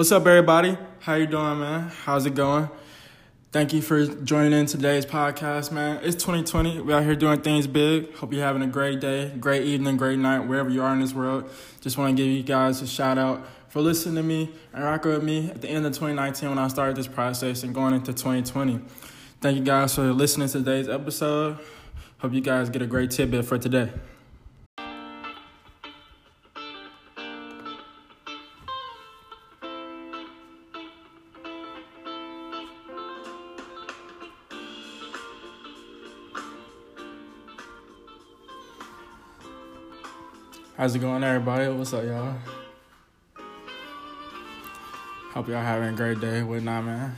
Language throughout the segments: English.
What's up, everybody? How you doing, man? How's it going? Thank you for joining in today's podcast, man. It's 2020. We're out here doing things big. Hope you're having a great day, great evening, great night, wherever you are in this world. Just want to give you guys a shout out for listening to me and rocking with me at the end of 2019 when I started this process and going into 2020. Thank you guys for listening to today's episode. Hope you guys get a great tidbit for today. How's it going, everybody? What's up, y'all? Hope y'all having a great day. Whatnot, man.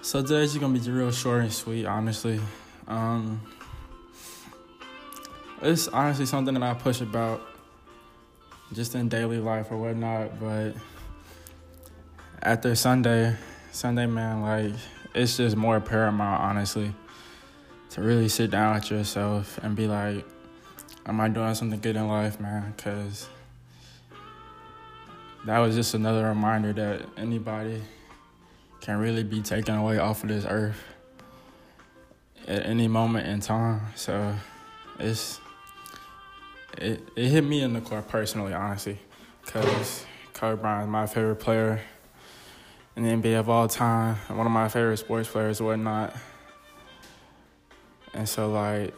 So today's just gonna be real short and sweet, honestly. Um, it's honestly something that I push about just in daily life or whatnot. But after Sunday, Sunday, man, like it's just more paramount, honestly, to really sit down with yourself and be like am I doing something good in life, man? Because that was just another reminder that anybody can really be taken away off of this earth at any moment in time. So it's it it hit me in the core personally, honestly, because Kobe Bryant is my favorite player in the NBA of all time, one of my favorite sports players, whatnot. And so like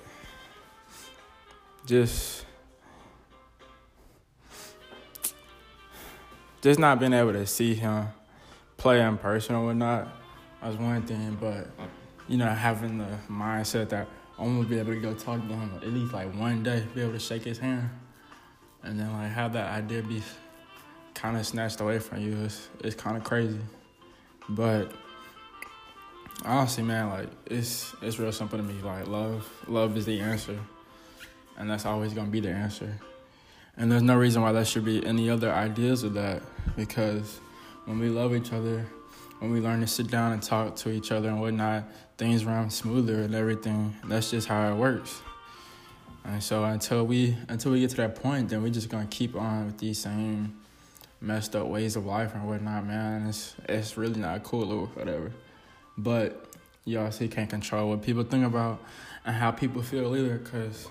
just just not being able to see him play in person or whatnot was one thing, but you know, having the mindset that I'm gonna be able to go talk to him at least like one day, be able to shake his hand, and then like have that idea be kind of snatched away from you is it's kind of crazy, but honestly, man, like it's it's real simple to me. Like love, love is the answer and that's always going to be the answer. And there's no reason why there should be any other ideas of that because when we love each other, when we learn to sit down and talk to each other and whatnot, things run smoother and everything. That's just how it works. And so until we until we get to that point, then we're just gonna keep on with these same messed up ways of life and whatnot, man. It's it's really not cool or whatever. But you also can't control what people think about and how people feel either, cause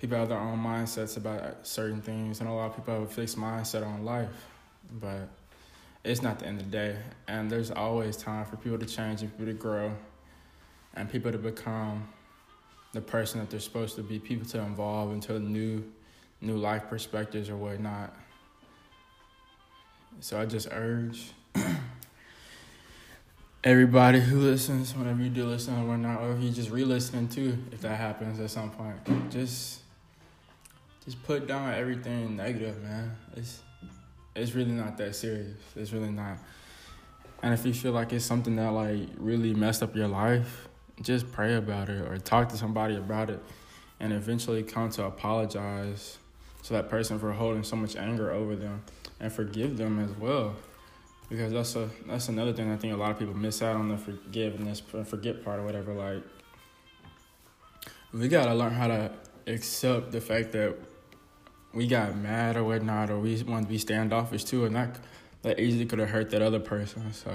people have their own mindsets about certain things, and a lot of people have a fixed mindset on life. But it's not the end of the day, and there's always time for people to change and people to grow, and people to become the person that they're supposed to be. People to evolve into new, new life perspectives or whatnot. So I just urge. everybody who listens, whenever you do listen or whatnot, or if you just re-listening too, if that happens at some point, just just put down everything negative, man. It's it's really not that serious. It's really not. And if you feel like it's something that like really messed up your life, just pray about it or talk to somebody about it and eventually come to apologize to that person for holding so much anger over them and forgive them as well. Because that's a that's another thing I think a lot of people miss out on the forgiveness and forget part or whatever. Like we gotta learn how to accept the fact that we got mad or whatnot, or we wanted to be standoffish too, and that that easily could have hurt that other person. So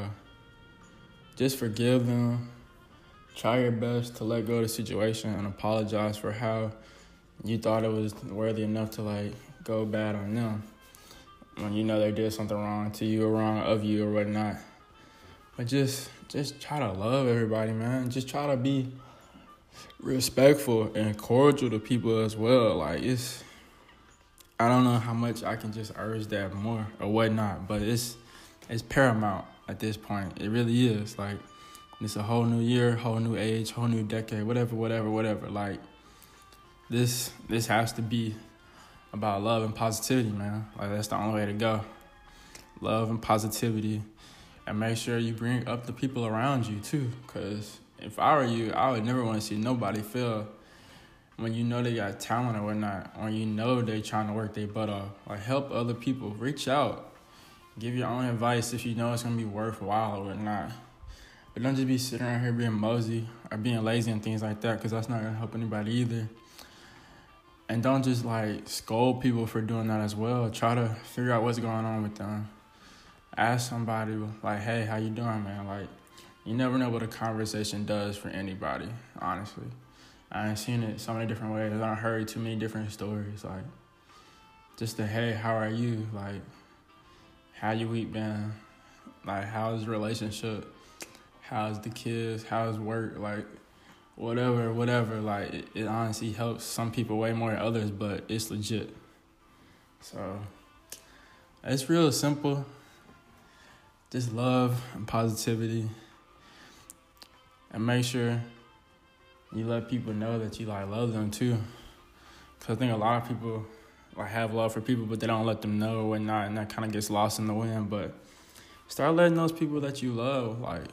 just forgive them. Try your best to let go of the situation and apologize for how you thought it was worthy enough to like go bad on them when you know they did something wrong to you or wrong of you or whatnot. But just just try to love everybody, man. Just try to be respectful and cordial to people as well. Like it's I don't know how much I can just urge that more or whatnot, but it's it's paramount at this point. It really is. Like it's a whole new year, whole new age, whole new decade, whatever, whatever, whatever. Like this this has to be about love and positivity, man. Like that's the only way to go. Love and positivity. And make sure you bring up the people around you too. Cause if I were you, I would never want to see nobody feel when you know they got talent or whatnot, or you know they're trying to work their butt off, like help other people. Reach out, give your own advice if you know it's gonna be worthwhile or whatnot. But don't just be sitting around here being mosey or being lazy and things like that, because that's not gonna help anybody either. And don't just like scold people for doing that as well. Try to figure out what's going on with them ask somebody like, "Hey, how you doing, man?" Like, you never know what a conversation does for anybody. Honestly, I ain't seen it so many different ways. I heard too many different stories. Like, just the "Hey, how are you?" Like, how you week been? Like, how's relationship? How's the kids? How's work? Like, whatever, whatever. Like, it, it honestly helps some people way more than others, but it's legit. So, it's real simple just love and positivity and make sure you let people know that you like love them too because i think a lot of people like have love for people but they don't let them know or whatnot and that kind of gets lost in the wind but start letting those people that you love like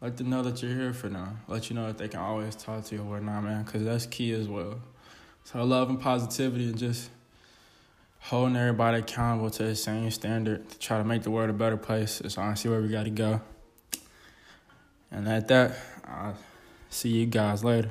let them know that you're here for them let you know that they can always talk to you or whatnot man because that's key as well so love and positivity and just holding everybody accountable to the same standard to try to make the world a better place is honestly where we got to go. And at that, I'll see you guys later.